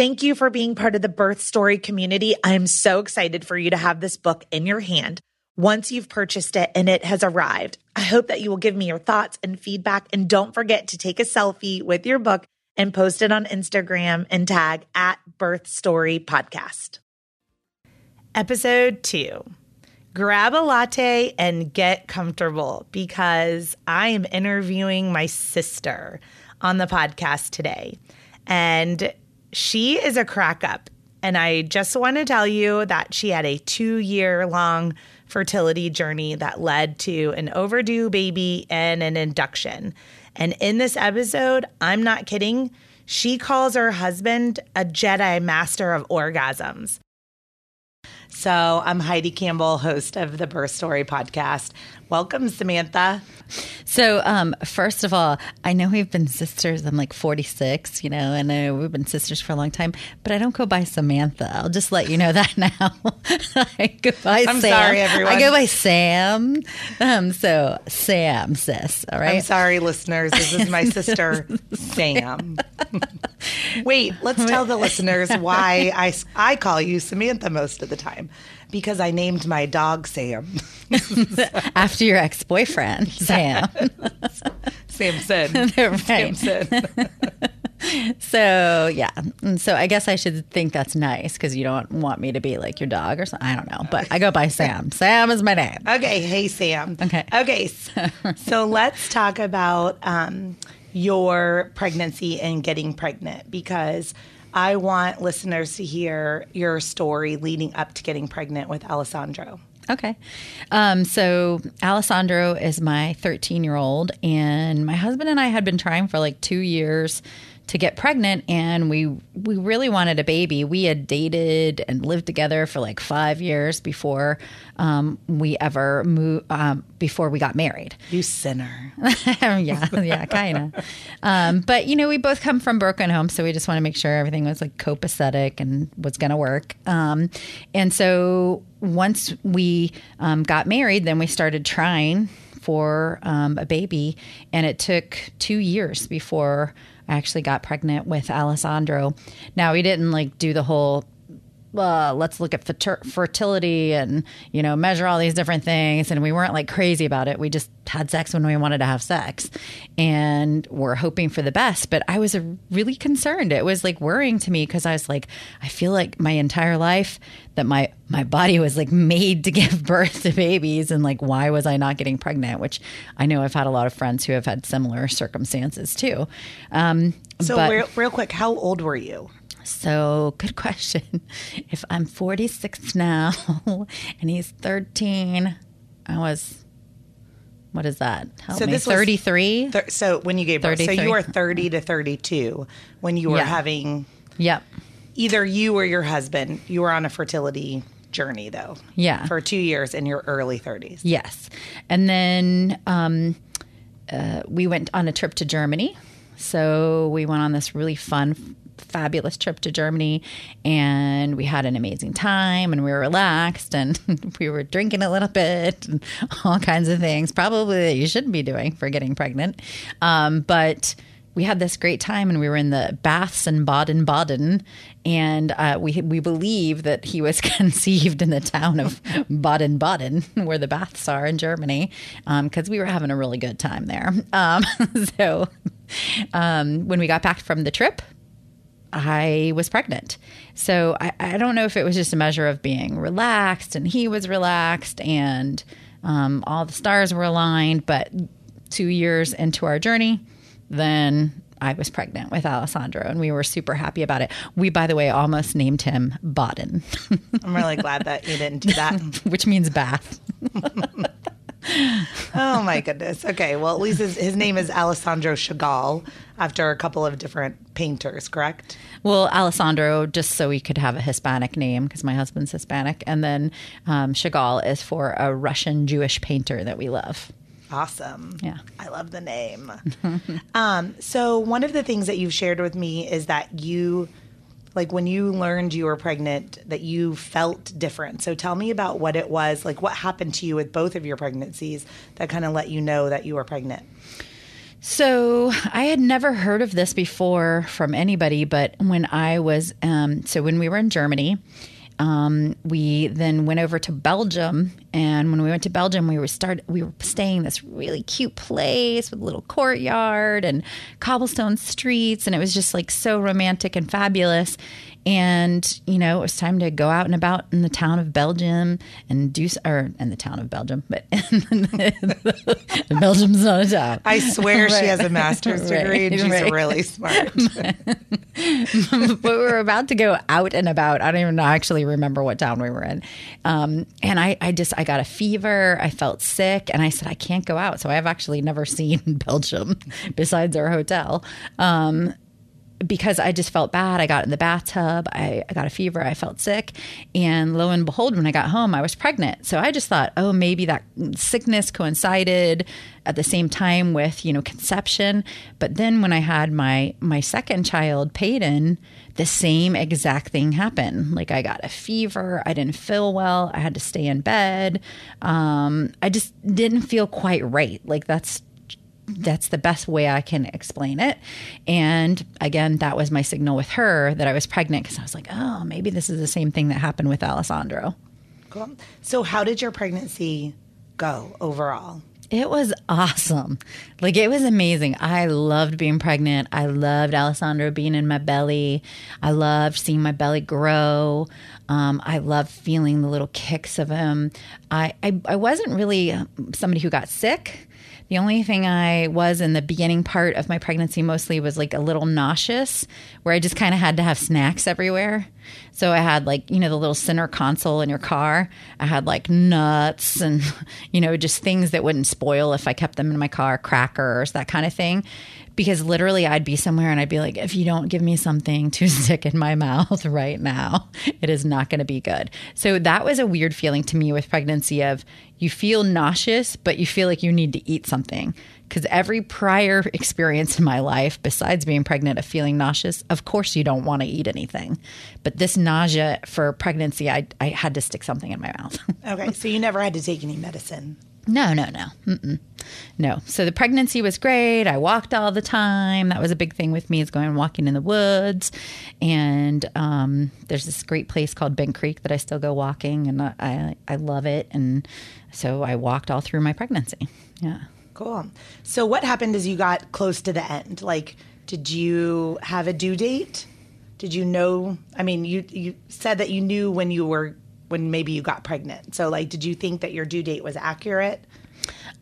Thank you for being part of the birth story community. I am so excited for you to have this book in your hand once you've purchased it and it has arrived. I hope that you will give me your thoughts and feedback. And don't forget to take a selfie with your book and post it on Instagram and tag at Birth Story Podcast. Episode two grab a latte and get comfortable because I am interviewing my sister on the podcast today. And she is a crack up. And I just want to tell you that she had a two year long fertility journey that led to an overdue baby and an induction. And in this episode, I'm not kidding, she calls her husband a Jedi master of orgasms. So I'm Heidi Campbell, host of the Birth Story podcast. Welcome, Samantha. So, um, first of all, I know we've been sisters. I'm like 46, you know, and uh, we've been sisters for a long time, but I don't go by Samantha. I'll just let you know that now. I go by I'm Sam. sorry, everyone. I go by Sam. Um, so, Sam, sis. All right. I'm sorry, listeners. This is my sister, Sam. Wait, let's tell the listeners why I, I call you Samantha most of the time because I named my dog Sam. After your ex boyfriend, Sam. Samson. right. Samson. So, yeah. And So, I guess I should think that's nice because you don't want me to be like your dog or something. I don't know. But I go by Sam. Sam is my name. Okay, hey Sam. Okay. Okay. So, so let's talk about um, your pregnancy and getting pregnant because I want listeners to hear your story leading up to getting pregnant with Alessandro. Okay. Um, so Alessandro is my 13 year old, and my husband and I had been trying for like two years to get pregnant, and we we really wanted a baby. We had dated and lived together for like five years before um, we ever moved, um, before we got married. You sinner. yeah, yeah, kind of. Um, but you know, we both come from broken homes, so we just want to make sure everything was like copacetic and was going to work. Um, and so once we um, got married, then we started trying for um, a baby, and it took two years before Actually got pregnant with Alessandro. Now we didn't like do the whole uh, let's look at fer- fertility and you know measure all these different things. And we weren't like crazy about it. We just had sex when we wanted to have sex. And we're hoping for the best. But i was really concerned. It was like worrying to me because i was like i feel like my entire life that my my body was like made to give birth to babies. And like why was i not getting pregnant? Which i know i've had a lot of friends who have had similar circumstances too. Um, So, but- real, real quick, how old were you? So, good question. If I'm 46 now and he's 13, I was, what is that? Help So me. this was 33? Thir- so, when you gave birth, so 33. you were 30 to 32 when you were Yeah. having yep. either you or your husband, you were on a fertility journey though. Yeah. For two years in your early 30s. Yes. And then um, uh, we went on a trip to Germany. So we went on this really fun, fabulous trip to Germany and we had an amazing time and we were relaxed and we were drinking a little bit and all kinds of things, probably that you shouldn't be doing for getting pregnant. Um, but we had this great time and we were in the baths in Baden Baden. And uh, we, we believe that he was conceived in the town of Baden Baden, where the baths are in Germany, because we were having a really good time there. Um, so um, when we got back from the trip, I was pregnant. So I, I don't know if it was just a measure of being relaxed and he was relaxed and um, all the stars were aligned. But two years into our journey, then I was pregnant with Alessandro and we were super happy about it. We, by the way, almost named him Baden, I'm really glad that you didn't do that. which means bath. Oh my goodness. Okay. Well, at least his, his name is Alessandro Chagall after a couple of different painters, correct? Well, Alessandro, just so we could have a Hispanic name because my husband's Hispanic. And then um, Chagall is for a Russian Jewish painter that we love. Awesome. Yeah. I love the name. um, so, one of the things that you've shared with me is that you, like when you learned you were pregnant, that you felt different. So, tell me about what it was, like what happened to you with both of your pregnancies that kind of let you know that you were pregnant. So I had never heard of this before from anybody, but when I was, um, so when we were in Germany, um, we then went over to Belgium, and when we went to Belgium, we were start we were staying in this really cute place with a little courtyard and cobblestone streets, and it was just like so romantic and fabulous. And, you know, it was time to go out and about in the town of Belgium and do, or in the town of Belgium, but Belgium's not a town. I swear right. she has a master's degree right. and she's right. really smart. but we were about to go out and about. I don't even actually remember what town we were in. Um, and I, I just, I got a fever. I felt sick and I said, I can't go out. So I've actually never seen Belgium besides our hotel. Um, because I just felt bad. I got in the bathtub. I, I, got a fever. I felt sick. And lo and behold, when I got home, I was pregnant. So I just thought, oh, maybe that sickness coincided at the same time with, you know, conception. But then when I had my my second child, Peyton, the same exact thing happened. Like I got a fever. I didn't feel well. I had to stay in bed. Um, I just didn't feel quite right. Like that's that's the best way I can explain it. And again, that was my signal with her that I was pregnant because I was like, oh, maybe this is the same thing that happened with Alessandro. Cool. So, how did your pregnancy go overall? It was awesome. Like, it was amazing. I loved being pregnant. I loved Alessandro being in my belly. I loved seeing my belly grow. Um, I loved feeling the little kicks of him. I, I, I wasn't really somebody who got sick. The only thing I was in the beginning part of my pregnancy mostly was like a little nauseous, where I just kind of had to have snacks everywhere. So I had like, you know, the little center console in your car. I had like nuts and, you know, just things that wouldn't spoil if I kept them in my car, crackers, that kind of thing because literally I'd be somewhere and I'd be like, if you don't give me something to stick in my mouth right now, it is not going to be good. So that was a weird feeling to me with pregnancy of you feel nauseous, but you feel like you need to eat something. Because every prior experience in my life, besides being pregnant, of feeling nauseous, of course you don't want to eat anything. But this nausea for pregnancy, I, I had to stick something in my mouth. okay, so you never had to take any medicine. No, no, no. Mm-mm. No. So the pregnancy was great. I walked all the time. That was a big thing with me is going walking in the woods. And um, there's this great place called Bent Creek that I still go walking and I, I, love it. And so I walked all through my pregnancy. Yeah. Cool. So what happened as you got close to the end? Like, did you have a due date? Did you know? I mean, you you said that you knew when you were when maybe you got pregnant. So, like, did you think that your due date was accurate?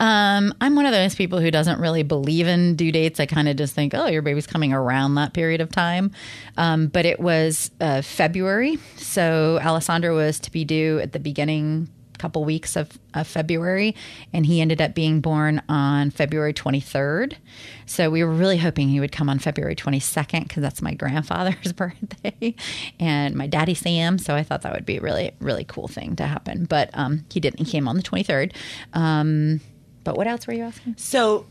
Um, I'm one of those people who doesn't really believe in due dates. I kind of just think, oh, your baby's coming around that period of time. Um, but it was uh, February. So Alessandro was to be due at the beginning couple weeks of, of February, and he ended up being born on February 23rd. So we were really hoping he would come on February 22nd because that's my grandfather's birthday and my daddy Sam. So I thought that would be a really, really cool thing to happen. But um, he didn't. He came on the 23rd. Um, but what else were you asking? So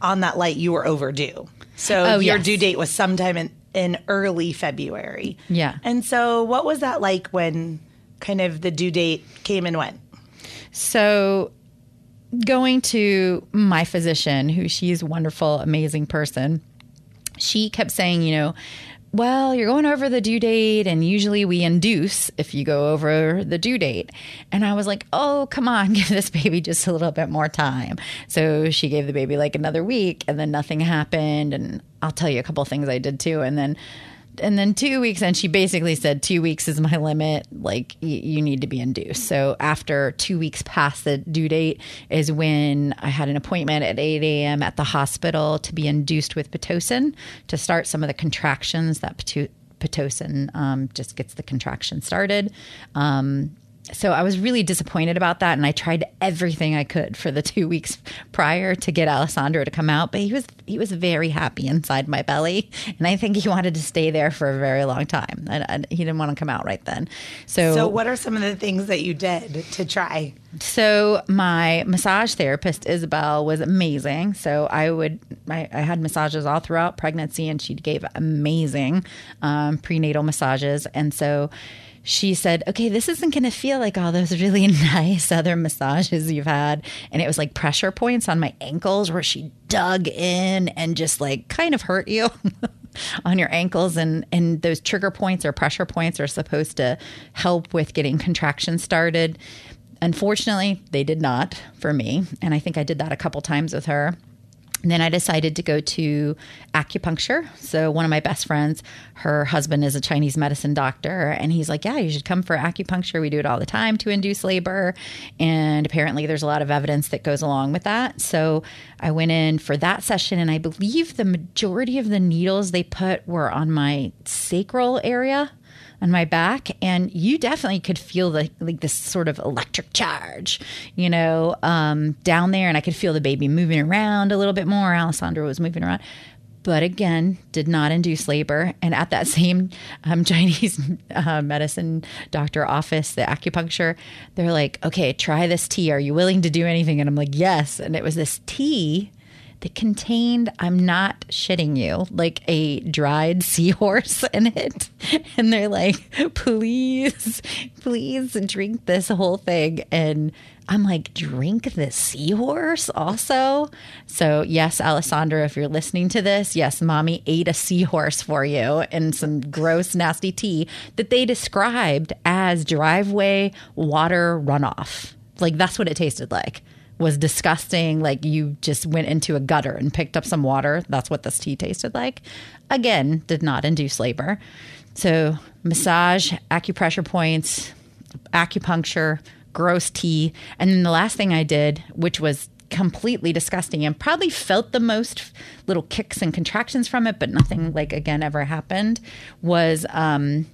on that light, you were overdue. So oh, your yes. due date was sometime in, in early February. Yeah. And so what was that like when kind of the due date came and went? So going to my physician, who she's a wonderful, amazing person, she kept saying, you know, well, you're going over the due date, and usually we induce if you go over the due date. And I was like, oh, come on, give this baby just a little bit more time. So she gave the baby like another week, and then nothing happened. And I'll tell you a couple things I did too. And then and then two weeks and she basically said two weeks is my limit. Like y- you need to be induced so after two weeks past the due date is when i had an appointment at 8 a.m at the hospital to be induced with pitocin to start some of the contractions that pitocin um, just gets the contraction started. Um, so I was really disappointed about that, and I tried everything I could for the two weeks prior to get Alessandro to come out. But he was he was very happy inside my belly, and I think he wanted to stay there for a very long time. And, and he didn't want to come out right then. So, so what are some of the things that you did to try? So my massage therapist Isabel was amazing. So I would I, I had massages all throughout pregnancy, and she gave amazing um, prenatal massages, and so she said, okay, this isn't going to feel like all those really nice other massages you've had. And it was like pressure points on my ankles where she dug in and just like kind of hurt you. on your ankles and and those trigger points or pressure points are supposed to help with getting contraction started unfortunately they did not for me and i think i did that a couple times with her And then I decided to go to acupuncture. So one of my best friends, her husband is a Chinese medicine doctor, and he's like, "Yeah, you should come for acupuncture. We do it all the time to induce labor." And apparently there's a lot of evidence that goes along with that. So I went in for that session and I believe the majority of the needles they put were on my sacral area on my back and you definitely could feel the like this sort of electric charge you know um, down there and i could feel the baby moving around a little bit more. Alessandro was moving around. But again did not induce labor. And at that same um, chinese uh, medicine doctor office the acupuncture they're like okay try this tea. Are you willing to do anything? And i'm like yes. And it was this tea that contained, I'm not shitting you, like a dried seahorse in it. And they're like, please, please drink this whole thing. And I'm like, drink the seahorse also? So, yes, Alessandro, if you're listening to this, yes, mommy ate a seahorse for you in some gross, nasty tea that they described as driveway water runoff. Like, that's what it tasted like was disgusting. Like you just went into a gutter and picked up some water. That's what this tea tasted like. Again, did not induce labor. So, massage, acupressure points, acupuncture, gross tea. And then the last thing I did, which was completely disgusting and probably felt the most little kicks and contractions from it, but nothing like again ever happened, was um,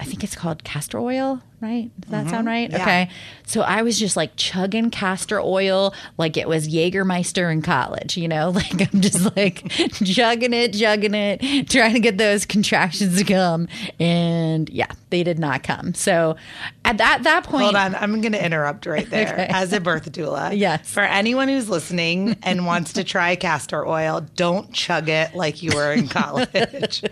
I think it's called castor oil, right? Does that mm-hmm. sound right? Yeah. Okay. So I was just like chugging castor oil like it was Jägermeister in college, you know? Like I'm just like chugging it, chugging it, trying to get those contractions to come. And yeah, they did not come. So at that, that point. Hold on. I'm going to interrupt right there. okay. As a birth doula. yes. For anyone who's listening and wants to try castor oil, don't chug it like you were in college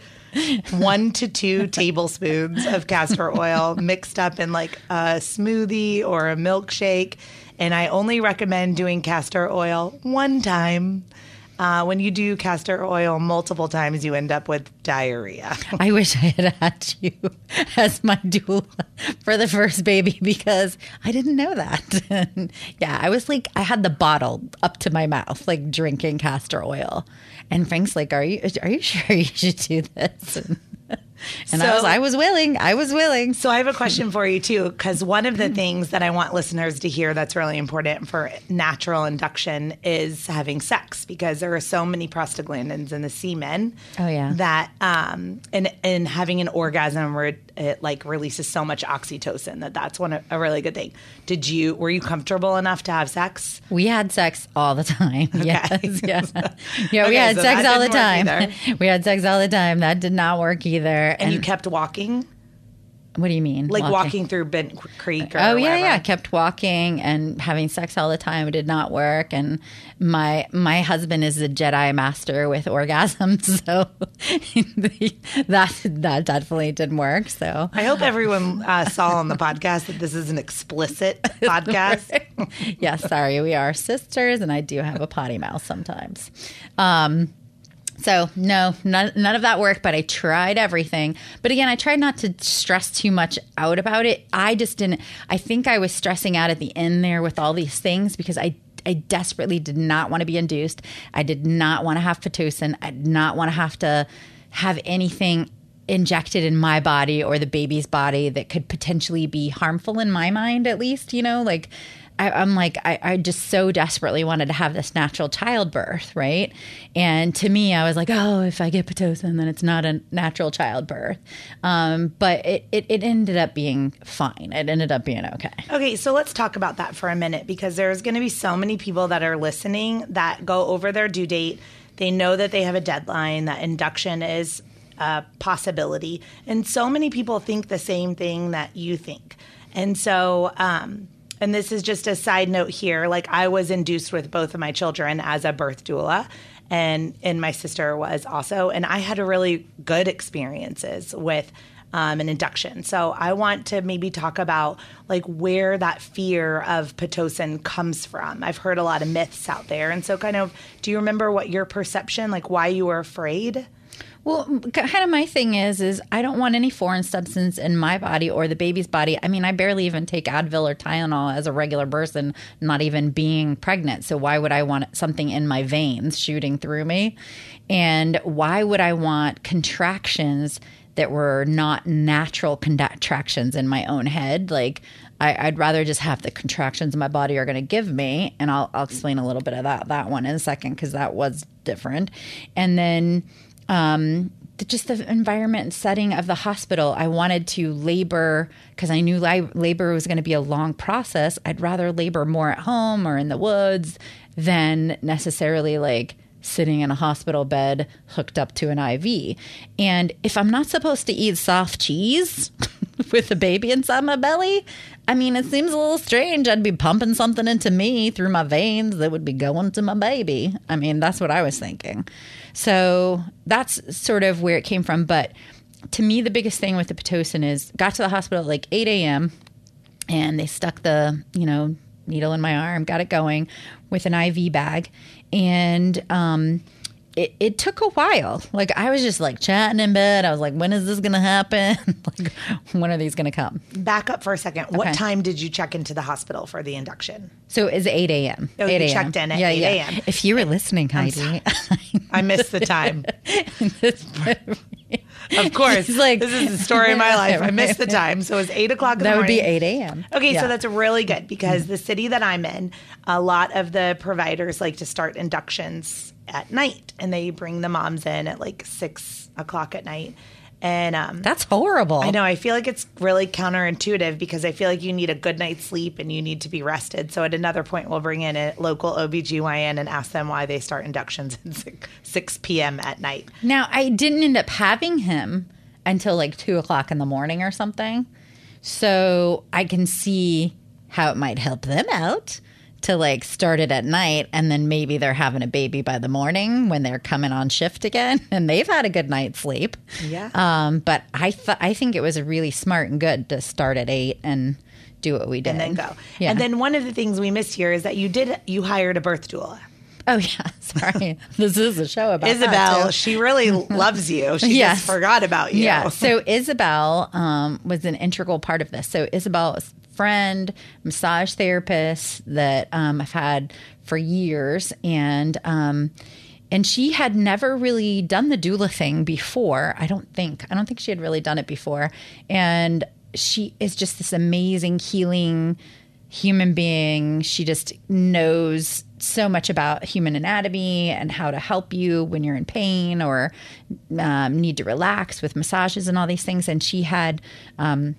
one to two tablespoons of castor oil mixed up in like a smoothie or a milkshake. And I only recommend doing castor oil one time. Uh, when you do castor oil multiple times, you end up with diarrhea. I wish I had had you as my doula for the first baby because I didn't know that. yeah, I was like, I had the bottle up to my mouth, like drinking castor oil. And Frank's like, "Are you are you sure you should do this?" And, and so, I was I was willing. I was willing. So I have a question for you too, because one of the things that I want listeners to hear that's really important for natural induction is having sex, because there are so many prostaglandins in the semen. Oh yeah. That um and and having an orgasm where it, like releases so much oxytocin that that's one a really good thing. Did you were you comfortable enough to have sex? We had sex all the time. Okay. Yes. yes. Yeah, okay, we had so sex all the time. we had sex all the time. That did not work either and, and you kept walking. What do you mean? Like walking, walking through Bent Creek? oh yeah, yeah. I kept walking and having sex all the time. It did not work. And my my husband is a Jedi master with orgasms, so that that definitely didn't work. So I hope everyone uh, saw on the podcast that this is an explicit podcast. yes, sorry, we are sisters, and I do have a potty mouth sometimes. Um, so no, none, none of that worked, but I tried everything. But again, I tried not to stress too much out about it. I just didn't, I think I was stressing out at the end there with all these things because I I desperately did not want to be induced. I did not want to have Pitocin. I did not want to have to have anything injected in my body or the baby's body that could potentially be harmful in my mind, at least, you know, like I, am like, I, I, just so desperately wanted to have this natural childbirth, right? And to me, I was like, oh, if I get Pitocin, then it's not a natural childbirth. Um, but it, it, it ended up being fine. It ended up being okay. Okay, so let's talk about that for a minute because there's going to be so many people that are listening that go over their due date. They know that they have a deadline, that induction is a possibility. And so many people think the same thing that you think. And so, um, and this is just a side note here like i was induced with both of my children as a birth doula and and my sister was also and i had a really good experiences with um, an induction. So i want to maybe talk about like where that fear of pitocin comes from. I've heard a lot of myths out there and so kind of do you remember what your perception like why you were afraid Well, kind of my thing is, is I don't want any foreign substance in my body or the baby's body. I mean, I barely even take Advil or Tylenol as a regular person, not even being pregnant. So why would I want something in my veins shooting through me? And why would I want contractions that were not natural contractions in my own head? Like, I, would rather just have the contractions my body are going to give me, and I'll, I'll explain a little bit of that that one in a second because that was different. And then um, just the environment and setting of the hospital. I wanted to labor because I knew labor was going to be a long process. I'd rather labor more at home or in the woods than necessarily like sitting in a hospital bed hooked up to an IV. And if I'm not supposed to eat soft cheese with a baby inside my belly, I mean, it seems a little strange. I'd be pumping something into me through my veins that would be going to my baby. I mean, that's what I was thinking. So that's sort of where it came from. But to me, the biggest thing with the Pitocin is got to the hospital at like 8 a.m. and they stuck the, you know, needle in my arm, got it going with an IV bag. And, um, it, it took a while. Like I was just like chatting in bed. I was like, when is this going to happen? like, when are these going to come? Back up for a second. What time did you check into the hospital for the induction? So it's 8 a.m. Oh, 8 you checked in at yeah, 8 a.m. Yeah. If you were listening, Heidi. I missed the time. of course. like, this is the story of my life. I missed the time. So it was 8 o'clock That would be 8 a.m. Okay, yeah. so that's really good mm-hmm. because the city that I'm in, a lot of the providers like to start inductions at night and they bring the moms in at like six o'clock at night. And um, that's horrible. I know. I feel like it's really counterintuitive because I feel like you need a good night's sleep and you need to be rested. So at another point, we'll bring in a local OBGYN and ask them why they start inductions at 6, 6 p.m. at night. Now, I didn't end up having him until like 2 o'clock in the morning or something. So I can see how it might help them out to like start it at night and then maybe they're having a baby by the morning when they're coming on shift again and they've had a good night's sleep. Yeah. Um, but I th- I think it was really smart and good to start at eight and do what we did and then go. Yeah. And then one of the things we missed here is that you did you hired a birth doula. Oh yeah, sorry. this is a show about Isabel. She really loves you. She yes. just forgot about you. Yeah. So Isabel um, was an integral part of this. So Isabel friend, massage therapist that um, I've had for years, and um, and she had never really done the doula thing before. I don't think. I don't think she had really done it before, and she is just this amazing healing human being. She just knows so much about human anatomy and how to help you when you're in pain or um, need to relax with massages and all these things. And she had um,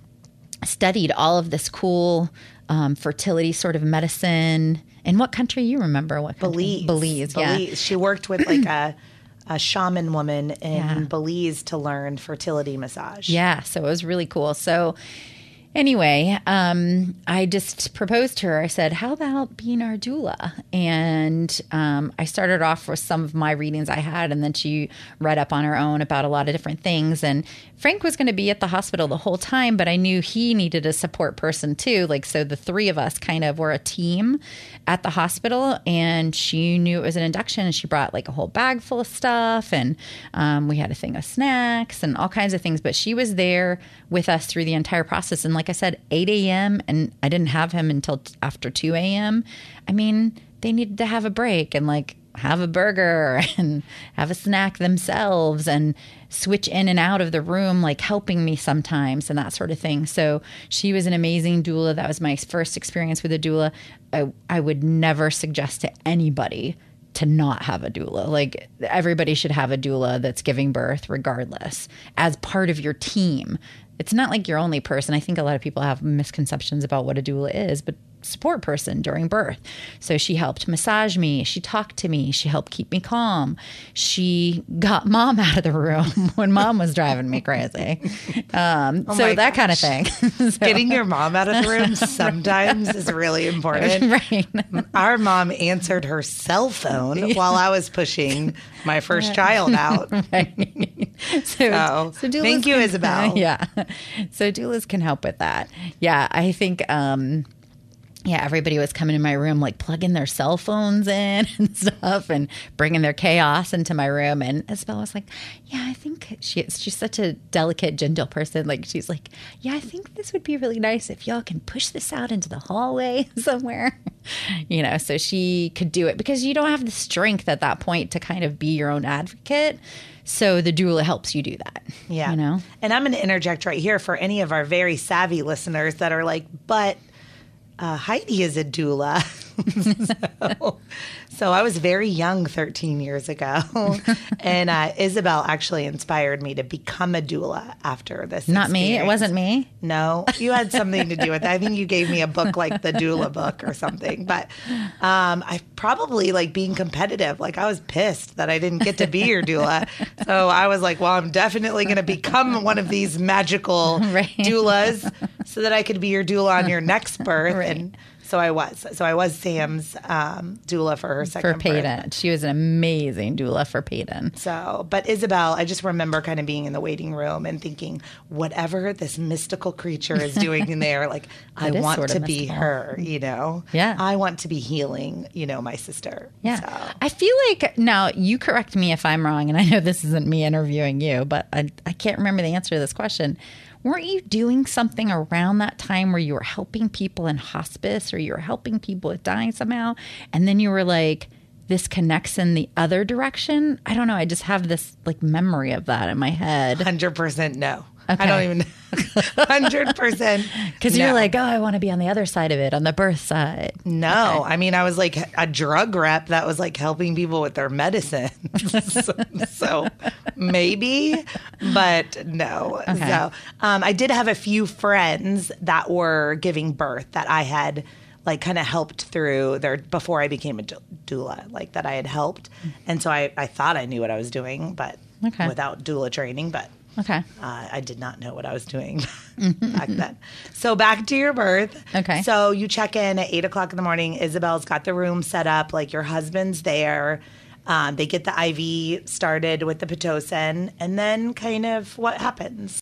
studied all of this cool um, fertility sort of medicine. In what country you remember? What country? Belize. Belize. Belize. Yeah. She worked with like a a shaman woman in yeah. Belize to learn fertility massage. Yeah, so it was really cool. So Anyway, um, I just proposed to her. I said, How about being our doula? And um, I started off with some of my readings I had, and then she read up on her own about a lot of different things. And Frank was going to be at the hospital the whole time, but I knew he needed a support person too. Like, so the three of us kind of were a team at the hospital, and she knew it was an induction, and she brought like a whole bag full of stuff. And um, we had a thing of snacks and all kinds of things, but she was there with us through the entire process. And like I said, 8 a.m. and I didn't have him until after 2 a.m. I mean, they needed to have a break and like have a burger and have a snack themselves and switch in and out of the room, like helping me sometimes and that sort of thing. So she was an amazing doula. That was my first experience with a doula. I, I would never suggest to anybody to not have a doula. Like everybody should have a doula that's giving birth regardless as part of your team it's not like you're only person. I think a lot of people have misconceptions about what a doula is, but support person during birth. So she helped massage me. She talked to me. She helped keep me calm. She got mom out of the room when mom was driving me crazy. Um, oh so that gosh. kind of thing. so. Getting your mom out of the room sometimes is really important. Right. Our mom answered her cell phone while I was pushing my first child out. Right. So, so, so thank you, can, Isabel. Yeah. So doulas can help with that. Yeah. I think, um, yeah, everybody was coming in my room, like plugging their cell phones in and stuff, and bringing their chaos into my room. And Isabel was like, "Yeah, I think she, she's such a delicate, gentle person. Like, she's like, yeah, I think this would be really nice if y'all can push this out into the hallway somewhere, you know, so she could do it because you don't have the strength at that point to kind of be your own advocate. So the doula helps you do that. Yeah. you know, And I'm going to interject right here for any of our very savvy listeners that are like, but uh, Heidi is a doula. so, so I was very young 13 years ago. and uh, Isabel actually inspired me to become a doula after this. not me. It wasn't me. No, you had something to do with it. I think you gave me a book like the doula book or something. But um, I probably like being competitive. Like I was pissed that I didn't get to be your doula. So I was like, well, I'm definitely going to become one of these magical Right. doulas so that I could be your doula on your next birth. Right. And so I was. So I was Sam's um, doula for her second For birth. Peyton. She was an amazing doula for Peyton. So, but Isabel, I just remember kind of being in the waiting room and thinking, whatever this mystical creature is doing in there, like, I want sort of to be her, you know? Yeah. I want to be healing, you know, my sister. Yeah. So, I feel like now you correct me if I'm wrong, and I know this isn't me interviewing you, but I, I can't remember the answer to this question. Weren't you doing something around that time where you were helping people in hospice or you were helping people with dying somehow? And then you were like, this connects in the other direction? I don't know. I just have this like memory of that in my head. 100% no. Okay. I don't even 100% Because no. you're like, oh, I want to be on the other side of it, on the birth side. No, I mean, I was like a drug rep that was like helping people with their medicine. so, so maybe, but no. So um, I did have a few friends that were giving birth that I had like kind of helped through their before I became a doula, like that I had helped. And so I, I thought I knew what I was doing, but Okay. without doula training, but Okay. uh, I did not know what I was doing back then. So back to your birth. Okay. So you check in at eight o'clock in the morning. Isabel's got the room set up. Like your husband's there. Um, they get the IV started with the pitocin, and then kind of what happens.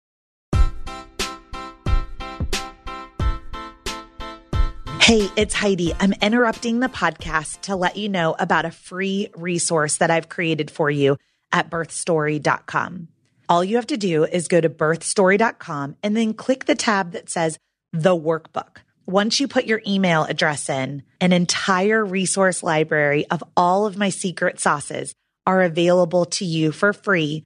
Hey, it's Heidi. I'm interrupting the podcast to let you know about a free resource that I've created for you at birthstory.com. All you have to do is go to birthstory.com and then click the tab that says the workbook. Once you put your email address in, an entire resource library of all of my secret sauces are available to you for free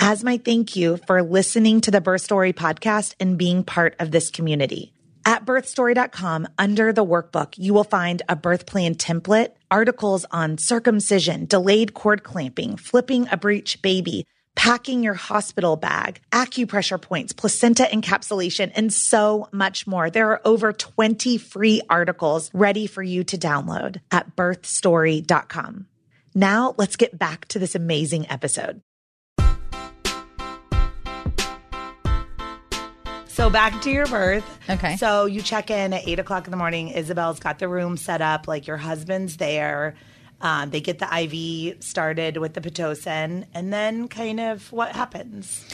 as my thank you for listening to the Birth Story podcast and being part of this community. At birthstory.com, under the workbook, you will find a birth plan template, articles on circumcision, delayed cord clamping, flipping a breech baby, packing your hospital bag, acupressure points, placenta encapsulation, and so much more. There are over 20 free articles ready for you to download at birthstory.com. Now let's get back to this amazing episode. So back to your birth. Okay. So you check in at eight o'clock in the morning. Isabel's got the room set up. Like your husband's there. Um, they get the IV started with the pitocin, and then kind of what happens.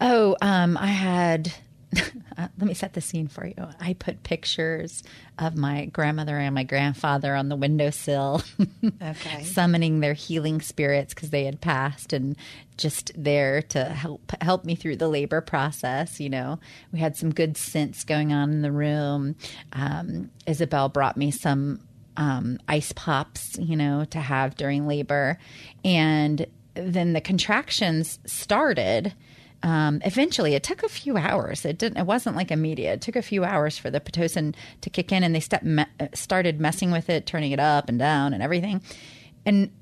Oh, um, I had. Uh, let me set the scene for you. I put pictures of my grandmother and my grandfather on the windowsill, Okay. summoning their healing spirits because they had passed, and just there to help help me through the labor process. You know, we had some good scents going on in the room. Um, Isabel brought me some um, ice pops, you know, to have during labor, and then the contractions started um, eventually. It took a few hours. It didn't it wasn't like immediate. It took a few hours for the pitocin to kick in and they step me- started messing with it turning it up and down and everything. And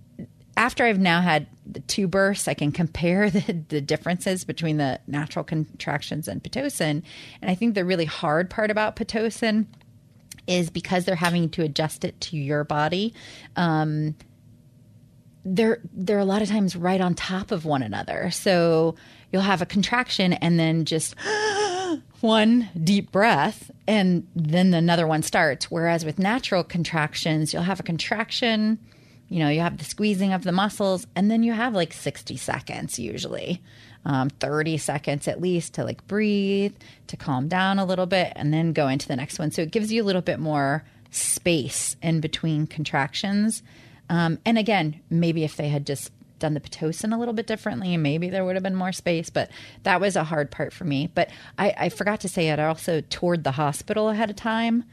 after i've now had the two bursts i can compare the, the differences between the natural contractions and pitocin. And i think the really hard part about pitocin is because they're having to adjust it to your body um, they're they're a lot of times right on top of one another. So you'll have a contraction and then just one deep breath and then another one starts. Whereas with natural contractions, you'll have a contraction, you know, you have the squeezing of the muscles, and then you have like 60 seconds usually. Um, 30 seconds at least to like breathe, to calm down a little bit, and then go into the next one. So it gives you a little bit more space in between contractions. Um, and again, maybe if they had just done the Pitocin a little bit differently, maybe there would have been more space. But that was a hard part for me. But I, I forgot to say it. I also toured the hospital ahead of time,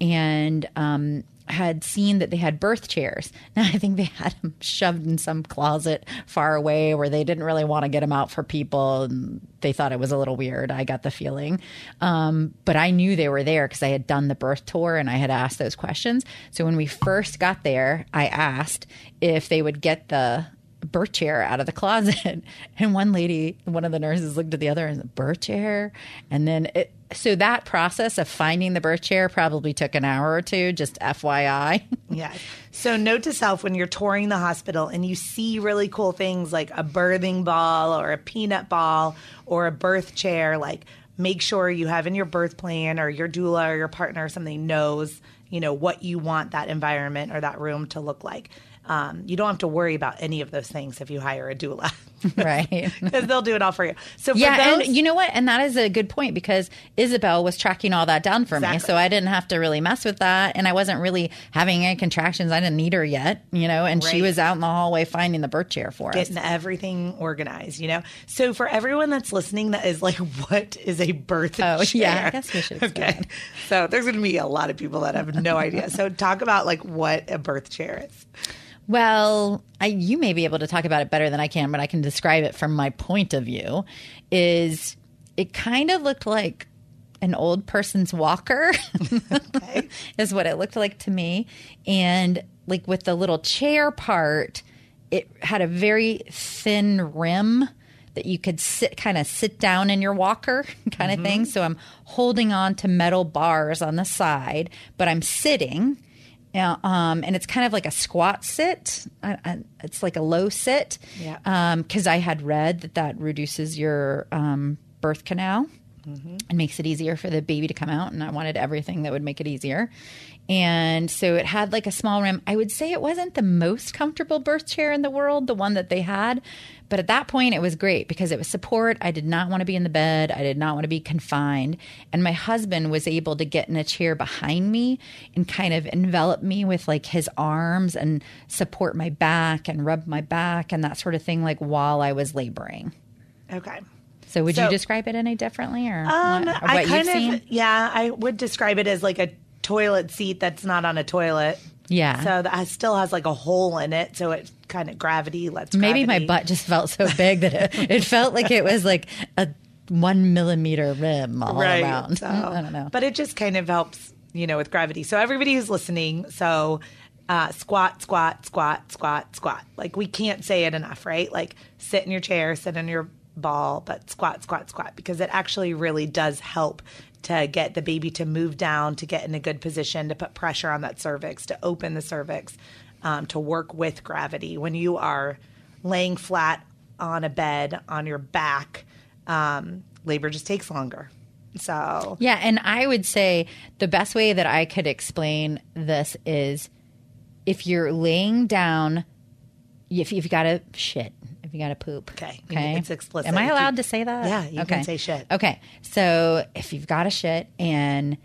and um, had seen that they had birth chairs. Now I think they had them shoved in some closet far away where they didn't really want to get them out for people. And they thought it was a little weird. I got the feeling, um, but I knew they were there because I had done the birth tour and I had asked those questions. So when we first got there, I asked if they would get the birth chair out of the closet. And one lady, one of the nurses looked at the other and said, birth chair. And then it, so that process of finding the birth chair probably took an hour or two, just FYI. Yeah. So note to self when you're touring the hospital and you see really cool things like a birthing ball or a peanut ball or a birth chair, like make sure you have in your birth plan or your doula or your partner or something knows, you know, what you want that environment or that room to look like. Um, you don't have to worry about any of those things if you hire a doula. right. Because they'll do it all for you. So for yeah, those, and you know what? And that is a good point because Isabel was tracking all that down for me, so I didn't have to really mess with that, and I wasn't really having any contractions. I didn't need her yet, you know, and she was out in the hallway finding the birth chair for us. getting everything organized, you know? So for everyone that's listening that is like, what is a birth chair. Oh, chair? yeah, I guess we should Okay. So there's going to be a lot of people that have no idea. So talk about like what a birth chair is. Well, I, you may be able to talk about it better than I can, but I can describe it from my point of view. Is it kind of looked like an old person's walker? Okay. is what it looked like to me. And like with the little chair part, it had a very thin rim that you could sit kind of sit down in your walker kind of thing. Mm-hmm. So I'm holding on to metal bars on the side, but I'm sitting. Yeah, um, and it's kind of like a squat sit. I, I, it's like a low sit. Yeah. Because I had read that that reduces your um, birth canal and makes it easier for the baby to come out. And I wanted everything that would make it easier. And so it had like a small rim. I would say it wasn't the most comfortable birth chair in the world, the one that they had. But at that point, it was great because it was support. I did not want to be in the bed. I did not want to be confined. And my husband was able to get in a chair behind me and kind of envelop me with like his arms and support my back and rub my back and that sort of thing, like while I was laboring. Okay. So would So- you describe it any differently or, Um, what, or I kind of, yeah, I would describe it as like a toilet seat that's not on a toilet. Yeah. So that still has like a hole in it. So it kind of gravity lets Maybe my butt just felt so big that it, it felt like it was like a one millimeter rim all around. So- I don't know. But it just kind of helps, you know, with gravity. So everybody who's listening, so uh, squat, squat, squat, squat, squat. Like we can't say it enough, right? Like sit in your chair, sit in your ball, but squat, squat, squat, because it actually really does help to get the baby to move down, to get in a good position, to put pressure on that cervix, to open the cervix, um, to work with gravity. When you are laying flat on a bed on your back, um, labor just takes longer. So Yeah, and I would say the best way that I could explain this is if you're laying down, if you've got a shit, if you got to poop. Okay. Okay. It's explicit. Am I If you- allowed to say that? Yeah, you can say shit. Okay. So if you've got to shit and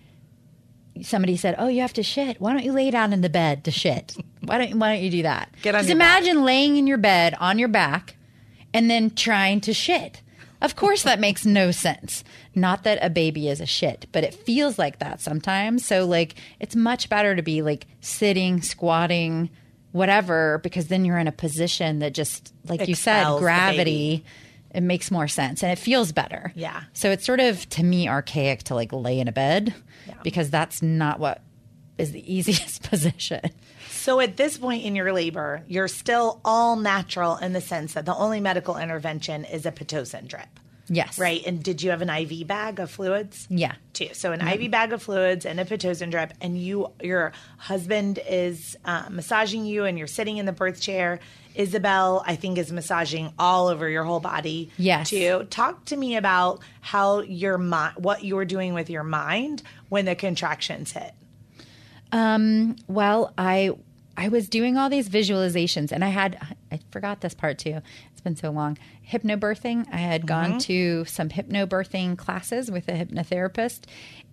somebody said, "Oh, you have to shit. Why don't you lay down in the bed to shit? Why don't Why don't you do that? Get on Just your back. imagine laying in your bed on your back and then trying to shit. Of course, that makes no sense. Not that a baby is a shit, but it feels like that sometimes. So, like, it's much better to be like sitting, squatting, whatever, because then you're in a position that just, like you said, gravity. It makes more sense and it feels better. Yeah. So it's sort of to me archaic to like lay in a bed Yeah. because that's not what is the easiest position. So at this point in your labor, you're still all natural in the sense that the only medical intervention is a pitocin drip, Yes. right? And did you have an IV bag of fluids? Yeah. Too. So an IV bag of fluids and a pitocin drip, and you, your husband is uh, massaging you, and you're sitting in the birth chair. Isabel, I think, is massaging all over your whole body. Yes. Too. Talk to me about how your mind, what you were doing with your mind when the contractions hit. Um. Well, I I was doing all these visualizations and I had, I forgot this part too. It's been so long. Hypnobirthing. I had gone mm-hmm. to some hypnobirthing classes with a hypnotherapist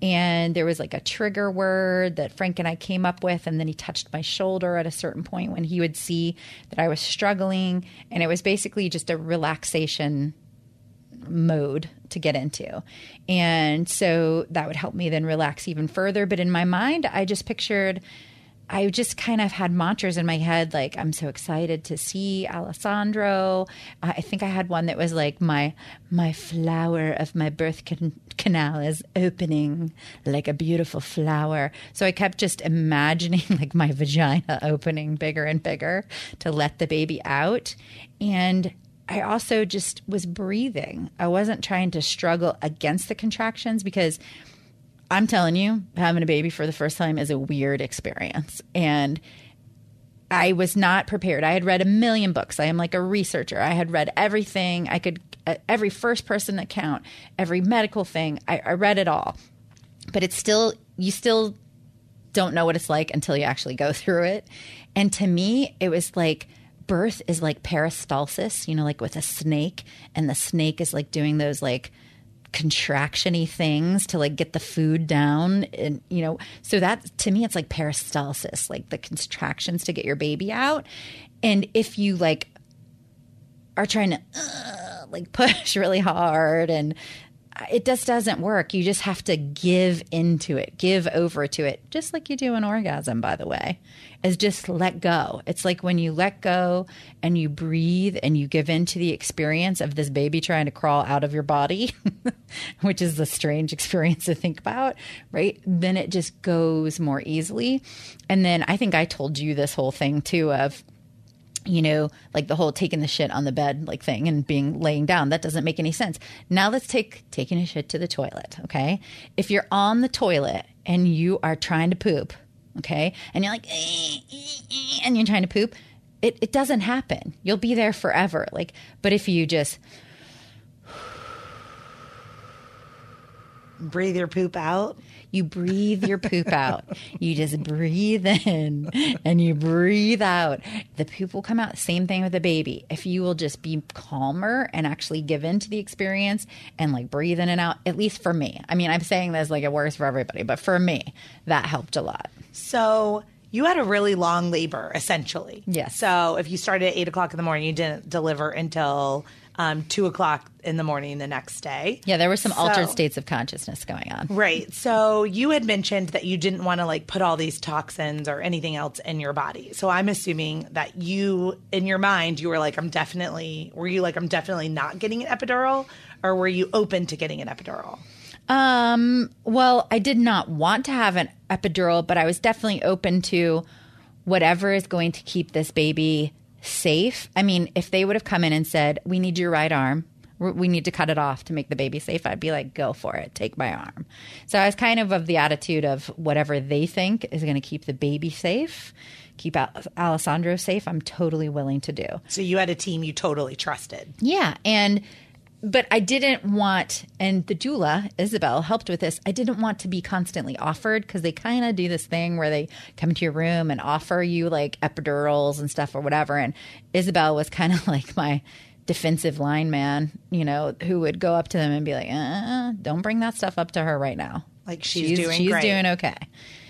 and there was like a trigger word that Frank and I came up with. And then he touched my shoulder at a certain point when he would see that I was struggling. And it was basically just a relaxation mode to get into. And so that would help me then relax even further. But in my mind, I just pictured. I just kind of had mantras in my head like I'm so excited to see Alessandro. I think I had one that was like my my flower of my birth can- canal is opening like a beautiful flower. So I kept just imagining like my vagina opening bigger and bigger to let the baby out and I also just was breathing. I wasn't trying to struggle against the contractions because I'm telling you, having a baby for the first time is a weird experience. And I was not prepared. I had read a million books. I am like a researcher. I had read everything. I could, uh, every first person account, every medical thing. I, I read it all. But it's still, you still don't know what it's like until you actually go through it. And to me, it was like, birth is like peristalsis, you know, like with a snake, and the snake is like doing those like contractiony things to like get the food down and you know so that to me it's like peristalsis like the contractions to get your baby out. And if you like are trying to uh, like push really hard and it just doesn't work. You just have to give into it, give over to it, just like you do an orgasm, by the way, is just let go. It's like when you let go and you breathe and you give into the experience of this baby trying to crawl out of your body, which is a strange experience to think about, right? Then it just goes more easily. And then I think I told you this whole thing too of, you know, like the whole taking the shit on the bed like thing and being laying down. That doesn't make any sense. Now let's take taking a shit to the toilet, okay? If you're on the toilet and you are trying to poop, okay, and you're like, "Eh, eh, eh," and you're trying to poop, it, it doesn't happen. You'll be there forever. Like, but if you just Breathe your poop out. You breathe your poop out. You just breathe in and you breathe out. The poop will come out. Same thing with the baby. If you will just be calmer and actually give in to the experience and like breathe in and out, at least for me. I mean, I'm saying this like it works for everybody, but for me, that helped a lot. So you had a really long labor, essentially. Yes. So if you started at eight o'clock in the morning, you didn't deliver until um, two o'clock in the morning the next day. Yeah, there were some altered states of consciousness going on. Right. So you had mentioned that you didn't want to like put all these toxins or anything else in your body. So I'm assuming that you, in your mind, you were like, I'm definitely, were you like, I'm definitely not getting an epidural? Or were you open to getting an epidural? Um, well, I did not want to have an epidural, but I was definitely open to whatever is going to keep this baby safe. I mean, if they would have come in and said, "We need your right arm. We- need to cut it off to make the baby safe," I'd be like, "Go for it. Take my arm." So I was kind of of the attitude of whatever they think is going to keep the baby safe, keep Al- Alessandro safe. I'm totally willing to do. So you had a team you totally trusted. Yeah, and but I didn't want, and the doula Isabel helped with this. I didn't want to be constantly offered because they kind of do this thing where they come into your room and offer you like epidurals and stuff or whatever. And Isabel was kind of like my defensive line man, you know, who would go up to them and be like, uh, "Don't bring that stuff up to her right now." Like she's doing she's great. doing okay.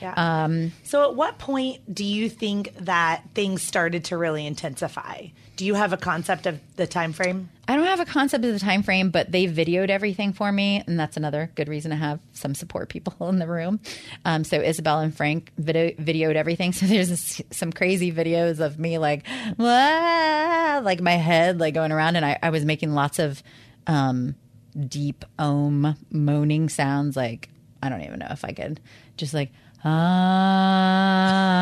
Yeah. Um, so, at what point do you think that things started to really intensify? Do you have a concept of the time frame? I don't have a concept of the time frame, but they videoed everything for me, and that's another good reason to have some support people in the room. Um, so Isabel and Frank video, videoed everything. So there's this, some crazy videos of me like, "Wah," like my head like going around, and I, I was making lots of um, deep om moaning sounds. Like I don't even know if I could just like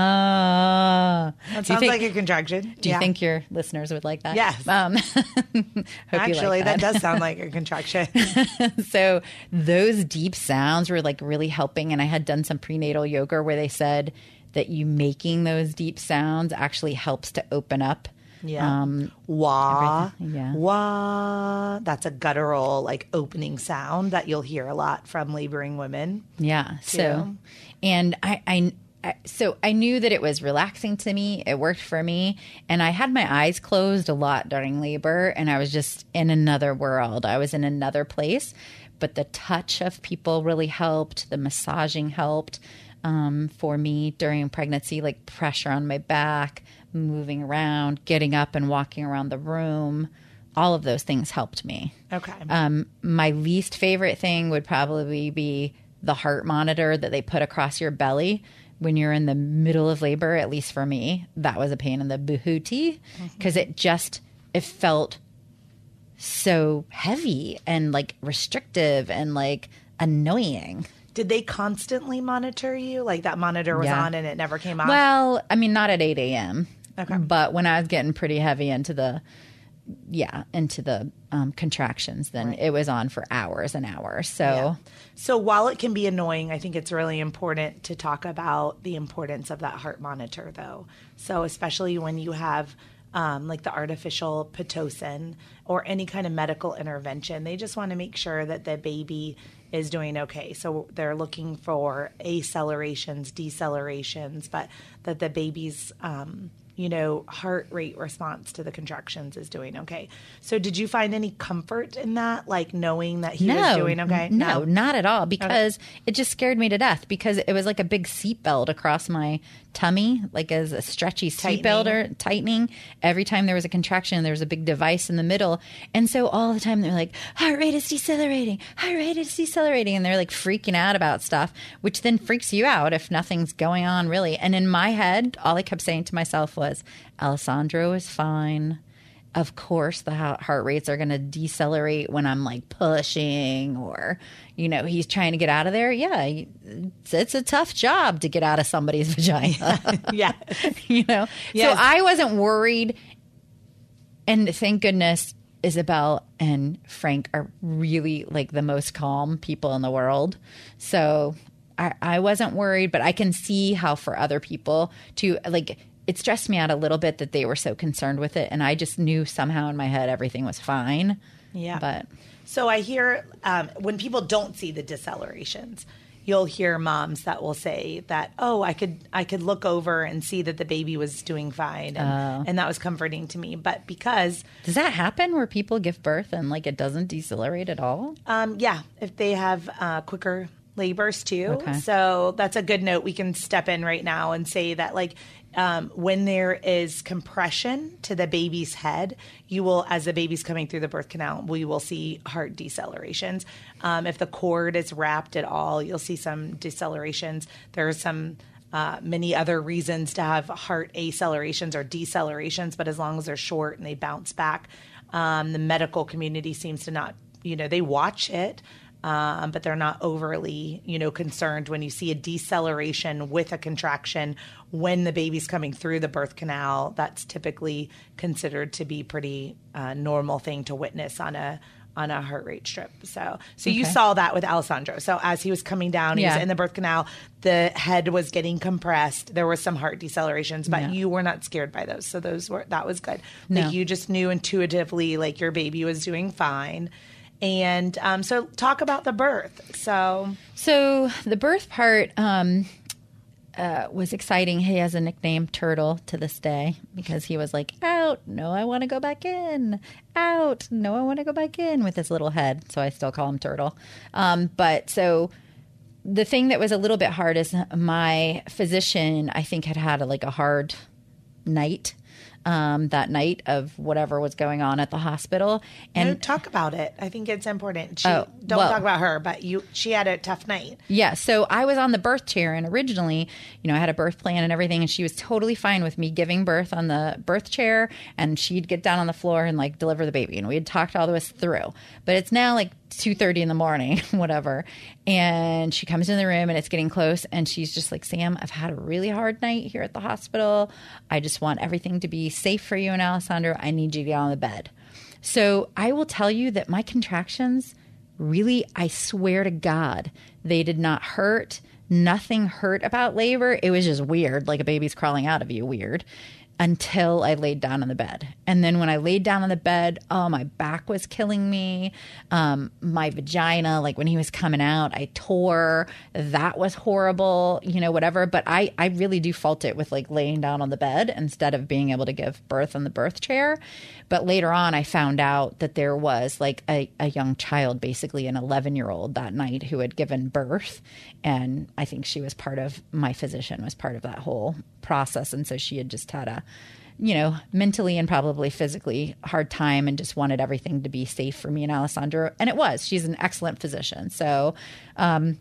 ah. That sounds think- like a contraction. do you think your listeners would like that? Yes. Um, you like Actually, that. does sound like a contraction. so those deep sounds were like really helping. And I had done some prenatal yoga where they said that you making those deep sounds actually helps to open up. Yeah. Um, wah, Everything, yeah. wah. That's a guttural, like opening sound that you'll hear a lot from laboring women. yeah. So, and I, I, I, so I knew that it was relaxing to me. It worked for me. And I had my eyes closed a lot during labor and I was just in another world. I was in another place. But the touch of people really helped. The massaging helped um, for me during pregnancy, like pressure on my back, moving around, getting up and walking around the room. All of those things helped me. Okay. Um, my least favorite thing would probably be the heart monitor that they put across your belly when you're in the middle of labor. At least for me, that was a pain in the booty because it just it felt so heavy and like restrictive and like annoying. Did they constantly monitor you? Like that monitor was Yeah. on and it never came off? Well, I mean, not at 8 a.m. Okay. But when I was getting pretty heavy into the, yeah, into the um, contractions, then it was on for hours and hours. So, Yeah. So while it can be annoying, I think it's really important to talk about the importance of that heart monitor, though. So especially when you have um, like the artificial pitocin or any kind of medical intervention, they just want to make sure that the baby is doing okay. So they're looking for accelerations, decelerations, but that the baby's um, you know, heart rate response to the contractions is doing okay. So, did you find any comfort in that, like knowing that he was doing okay? No, not at all. Because it just scared me to death. Because it was like a big seatbelt across my tummy, like as a stretchy seatbelt or tightening. Every time there was a contraction, there was a big device in the middle, and so all the time they're like, "Heart rate is decelerating. Heart rate is decelerating," and they're like freaking out about stuff, which then freaks you out if nothing's going on really. And in my head, all I kept saying to myself was, "Alessandro is fine." Of course the heart rates are going to decelerate when i'm like pushing or you know he's trying to get out of there. Yeah it's, it's a tough job to get out of somebody's vagina. Yeah. you know? Yes. so i wasn't worried. And thank goodness isabel and frank are really like the most calm people in the world. So I, I wasn't worried but i can see how for other people to like it stressed me out a little bit that they were so concerned with it and i just knew somehow in my head everything was fine Yeah. but So I hear um, when people don't see the decelerations, you'll hear moms that will say that, "Oh, I could I could look over and see that the baby was doing fine," and, and that was comforting to me. But because does that happen where people give birth and like it doesn't decelerate at all Um, yeah, if they have uh, quicker labors too. Okay. So that's a good note. We can step in right now and say that, like, um, when there is compression to the baby's head, you will, as the baby's coming through the birth canal, we will see heart decelerations. Um, if the cord is wrapped at all, you'll see some decelerations. There are some. Uh, many other reasons to have heart accelerations or decelerations, but as long as they're short and they bounce back, um, the medical community seems to not, you know, they watch it, um, but they're not overly, you know, concerned when you see a deceleration with a contraction when the baby's coming through the birth canal. That's typically considered to be pretty uh, normal thing to witness on a on a heart rate strip. So, so you saw that with Alessandro. So as he was coming down, he was in the birth canal. The head was getting compressed. There were some heart decelerations, but Yeah. you were not scared by those. So those were that was good. No. Like you just knew intuitively, like your baby was doing fine. And um, so, talk about the birth. So, So the birth part um, uh, was exciting. He has a nickname, Turtle, to this day because he was like, "Out, no, I want to go back in. Out, no, I want to go back in." With his little head, so I still call him Turtle. Um, but so the thing that was a little bit hard is my physician, I think, had had like a hard night. Um, that night of whatever was going on at the hospital, and and talk about it. I think it's important. She, Oh, don't well- talk about her, but you. She had a tough night. Yeah, so I was on the birth chair, and originally, you know, I had a birth plan and everything, and she was totally fine with me giving birth on the birth chair, and she'd get down on the floor and like deliver the baby, and we had talked all the way through. But it's now like two thirty in the morning, whatever, and she comes in the room, and it's getting close, and she's just like, "Sam, I've had a really hard night here at the hospital. I just want everything to be safe for you and Alessandro. I need you to get on the bed." So I will tell you that my contractions really, I swear to God, they did not hurt. Nothing hurt about labor. It was just weird, like a baby's crawling out of you, weird. Until I laid down on the bed. And then when I laid down on the bed, oh, my back was killing me. Um, my vagina, like when he was coming out, I tore. That was horrible, you know, whatever. But I, I really do fault it with like laying down on the bed instead of being able to give birth on the birth chair. But later on, I found out that there was like a, a young child, basically an 11 year old that night, who had given birth. And I think she was part of my physician, was part of that whole process. And so she had just had a, you know, mentally and probably physically hard time and just wanted everything to be safe for me and Alessandro. And it was. She's an excellent physician. So, um,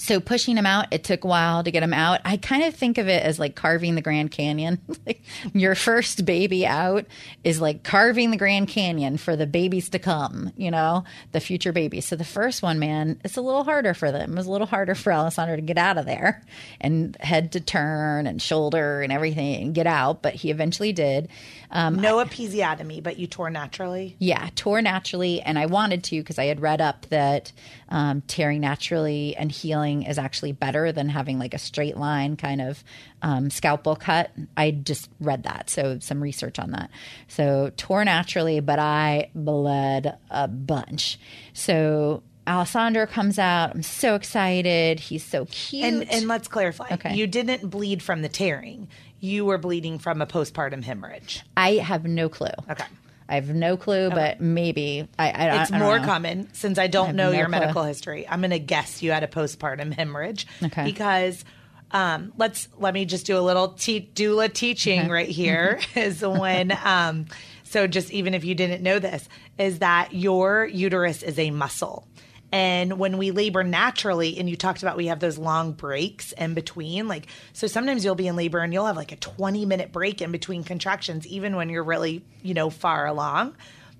so pushing him out, it took a while to get him out. I kind of think of it as like carving the Grand Canyon. like your first baby out is like carving the Grand Canyon for the babies to come, you know, the future babies. So the first one, man, it's a little harder for them. It was a little harder for Alessandro to get out of there and head to turn and shoulder and everything and get out, but he eventually did. Um, no episiotomy, but you tore naturally? Yeah, tore naturally. And I wanted to because I had read up that um, tearing naturally and healing is actually better than having like a straight line kind of um, scalpel cut. I just read that. So some research on that. So tore naturally, but I bled a bunch. So Alessandro comes out. I'm so excited. He's so cute. And, and let's clarify. Okay. You didn't bleed from the tearing you were bleeding from a postpartum hemorrhage. I have no clue. Okay. I have no clue, okay. but maybe I. I it's I more know. common since I don't I know no your clue. medical history. I'm going to guess you had a postpartum hemorrhage. Okay. Because um, let's let me just do a little te- doula teaching okay. right here. is when um, so just even if you didn't know this, is that your uterus is a muscle. And when we labor naturally, and you talked about we have those long breaks in between, like, so sometimes you'll be in labor and you'll have like a 20 minute break in between contractions, even when you're really, you know, far along.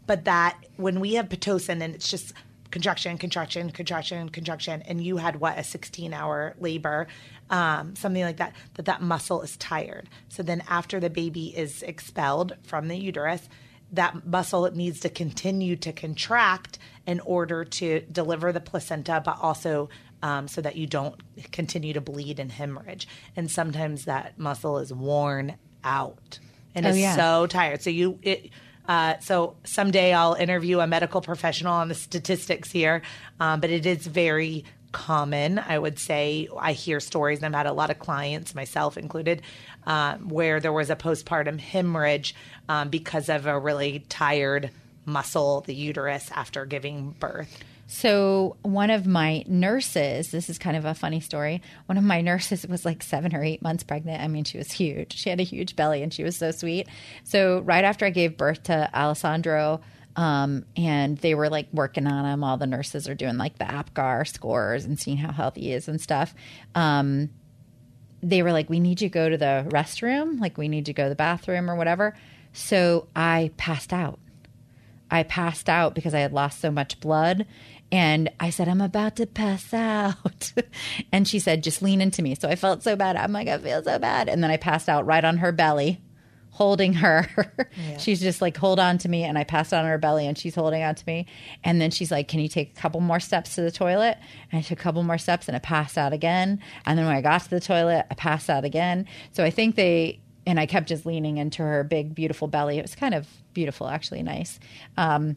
But that when we have Pitocin and it's just contraction, contraction, contraction, contraction, and you had what, a 16 hour labor, um, something like that, that that muscle is tired. So then after the baby is expelled from the uterus, that muscle it needs to continue to contract in order to deliver the placenta, but also um, so that you don't continue to bleed and hemorrhage. And sometimes that muscle is worn out and oh, is yeah. so tired. So you it. Uh, so someday I'll interview a medical professional on the statistics here, um, but it is very common. I would say I hear stories, and I've had a lot of clients, myself included, uh, where there was a postpartum hemorrhage um, because of a really tired muscle, the uterus, after giving birth. So, one of my nurses, this is kind of a funny story. One of my nurses was like seven or eight months pregnant. I mean, she was huge. She had a huge belly and she was so sweet. So, right after I gave birth to Alessandro, um, and they were like working on him. All the nurses are doing like the APGAR scores and seeing how healthy he is and stuff. Um, they were like, We need you to go to the restroom. Like, we need to go to the bathroom or whatever. So, I passed out. I passed out because I had lost so much blood. And I said, I'm about to pass out. and she said, just lean into me. So I felt so bad. I'm like, I feel so bad. And then I passed out right on her belly, holding her. Yeah. she's just like, hold on to me. And I passed out on her belly and she's holding on to me. And then she's like, Can you take a couple more steps to the toilet? And I took a couple more steps and I passed out again. And then when I got to the toilet, I passed out again. So I think they, and I kept just leaning into her big, beautiful belly. It was kind of beautiful, actually, nice. Um,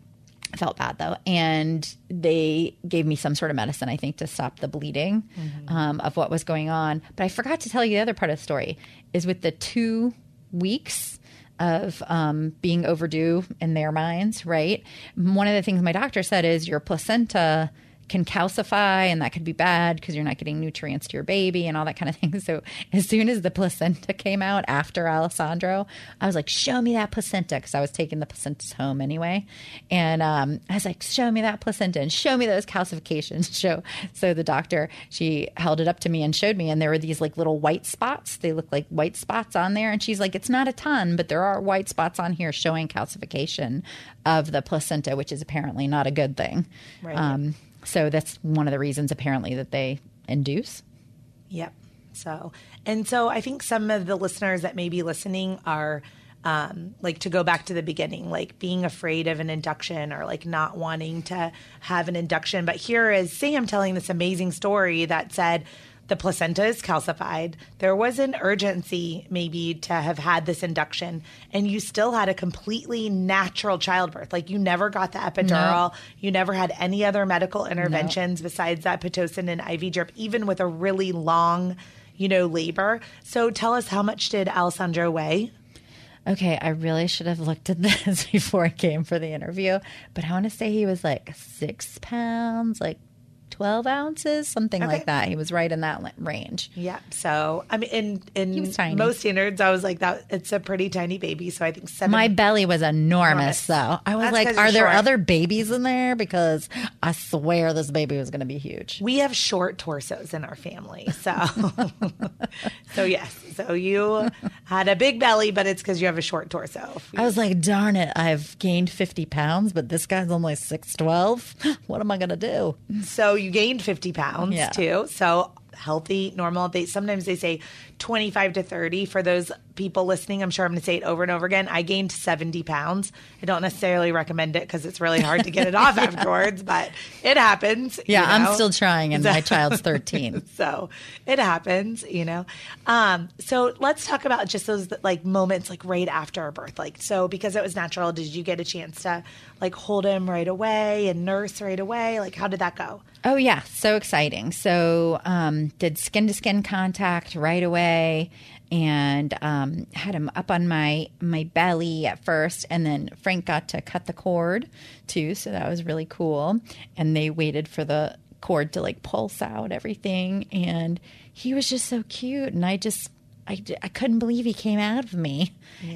I felt bad though, and they gave me some sort of medicine, I think, to stop the bleeding mm-hmm. um, of what was going on. But I forgot to tell you the other part of the story is with the two weeks of um, being overdue in their minds, right? One of the things my doctor said is your placenta can calcify and that could be bad because you're not getting nutrients to your baby and all that kind of thing. So as soon as the placenta came out after Alessandro, I was like, show me that placenta because I was taking the placentas home anyway. And um, I was like, show me that placenta and show me those calcifications. Show. So the doctor, she held it up to me and showed me and there were these like little white spots. They look like white spots on there. And she's like, it's not a ton, but there are white spots on here showing calcification of the placenta, which is apparently not a good thing. Right. Um, so that's one of the reasons apparently that they induce. Yep. So, and so I think some of the listeners that may be listening are um, like to go back to the beginning, like being afraid of an induction or like not wanting to have an induction. But here is Sam telling this amazing story that said, the placenta is calcified. There was an urgency maybe to have had this induction, and you still had a completely natural childbirth. Like you never got the epidural, you never had any other medical interventions besides that Pitocin and IV drip, even with a really long, you know, labor. So tell us how much did Alessandro weigh? Okay, I really should have looked at this before I came for the interview, but I want to say he was like six pounds, like 12 ounces, something Okay. like that. He was right in that range. Yeah. So I mean, in in most standards, I was like that. It's a pretty tiny baby. So I think seven. My belly was enormous, Enormous. though. I was That's like, are there short. other babies in there? Because I swear this baby was going to be huge. we have short torsos in our family, so so yes. So you had a big belly, but it's because you have a short torso. I was like, darn it, I've gained 50 pounds, but this guy's only 6'12. What am I going to do? So you gained fifty pounds Yeah. too. So healthy, normal. They sometimes they say twenty five to thirty. For those people listening, I'm sure I'm going to say it over and over again. I gained seventy pounds. I don't necessarily recommend it because it's really hard to get it off afterwards, but it happens. you Yeah, I'm still trying, and my child's 13. so it happens, you know. Um, so let's talk about just those like moments, like right after birth. Like, so because it was natural, did you get a chance to like hold him right away and nurse right away? Like, how did that go? Oh yeah, so exciting. So um, did skin to skin contact right away, and um, had him up on my my belly at first, and then Frank got to cut the cord too, so that was really cool. And they waited for the cord to like pulse out everything, and he was just so cute, and I just. I, I couldn't believe he came out of me,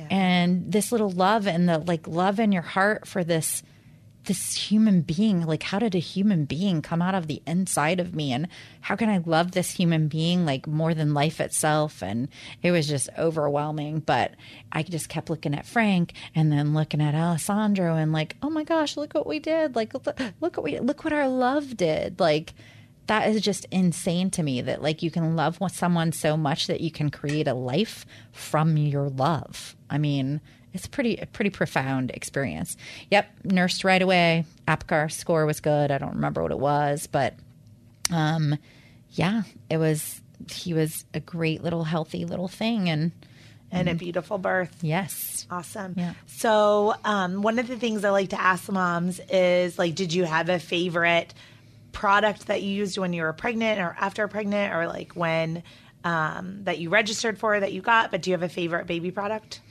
and this little love and the like love in your heart for this this human being like how did a human being come out of the inside of me? And how can i love this human being like more than life itself? And it was just overwhelming but i just kept looking at frank and then looking at alessandro and like oh my gosh look what we did. Like look, what we look what our love did. Like that is just insane to me that like you can love someone so much that you can create a life from your love. I mean it's pretty a pretty profound experience yep nursed right away apgar score was good i don't remember what it was but um yeah it was he was a great little healthy little thing and And a beautiful birth. yes Awesome. Yeah. So, um, one of the things I like to ask moms is like, did you have a favorite product that you used when you were pregnant or after pregnant or like when um, that you registered for that you got? But do you have a favorite baby product?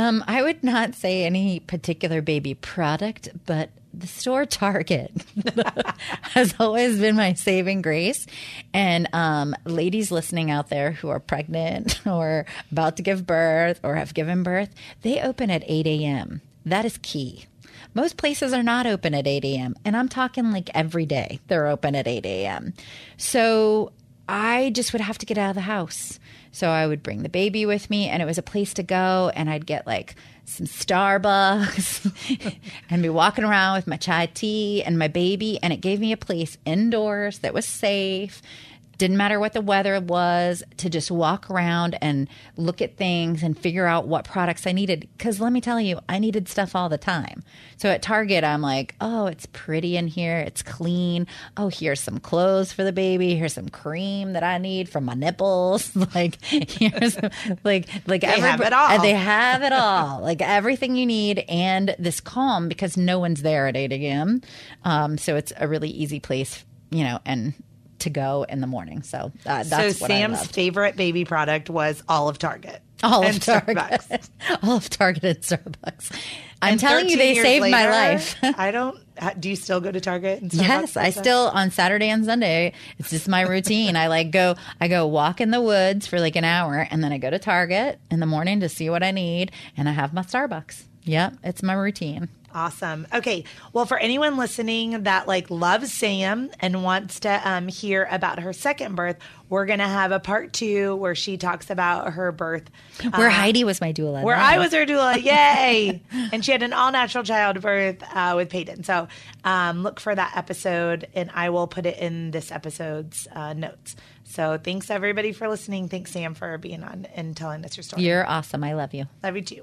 Um, I would not say any particular baby product, but the store Target has always been my saving grace. And um, ladies listening out there who are pregnant or about to give birth or have given birth, they open at 8 a.m. That is key. Most places are not open at 8 a.m. And I'm talking like every day they're open at 8 a.m. So I just would have to get out of the house. So I would bring the baby with me, and it was a place to go, and I'd get like some Starbucks and be walking around with my chai tea and my baby, and it gave me a place indoors that was safe. Didn't matter what the weather was to just walk around and look at things and figure out what products I needed. Because let me tell you, I needed stuff all the time. So at Target, I'm like, oh, it's pretty in here. It's clean. Oh, here's some clothes for the baby. Here's some cream that I need for my nipples. like, here's like, like They have it all. and They have it all. like everything you need and this calm because no one's there at 8 a.m. Um, so it's a really easy place, you know, and to go in the morning. So uh, that's so what I Sam's favorite baby product was all of Target. All of Target. Starbucks. all of Target and Starbucks. I'm And telling you, they saved my life. I don't. Do you still go to Target? And Yes, I stuff? still on Saturday and Sunday. It's just my routine. I like go I go walk in the woods for like an hour and then I go to Target in the morning to see what I need and I have my Starbucks. Yep, it's my routine. Awesome. Okay. Well, for anyone listening that like loves Sam and wants to um, hear about her second birth, we're gonna have a part two where she talks about her birth. Where Heidi was my doula. Uh, Where No. I was her doula, yay! and she had an all natural childbirth uh, with Peyton. So um, look for that episode, and I will put it in this episode's uh, notes. So thanks everybody for listening. Thanks Sam for being on and telling us your story. You're awesome. I love you. Love you too.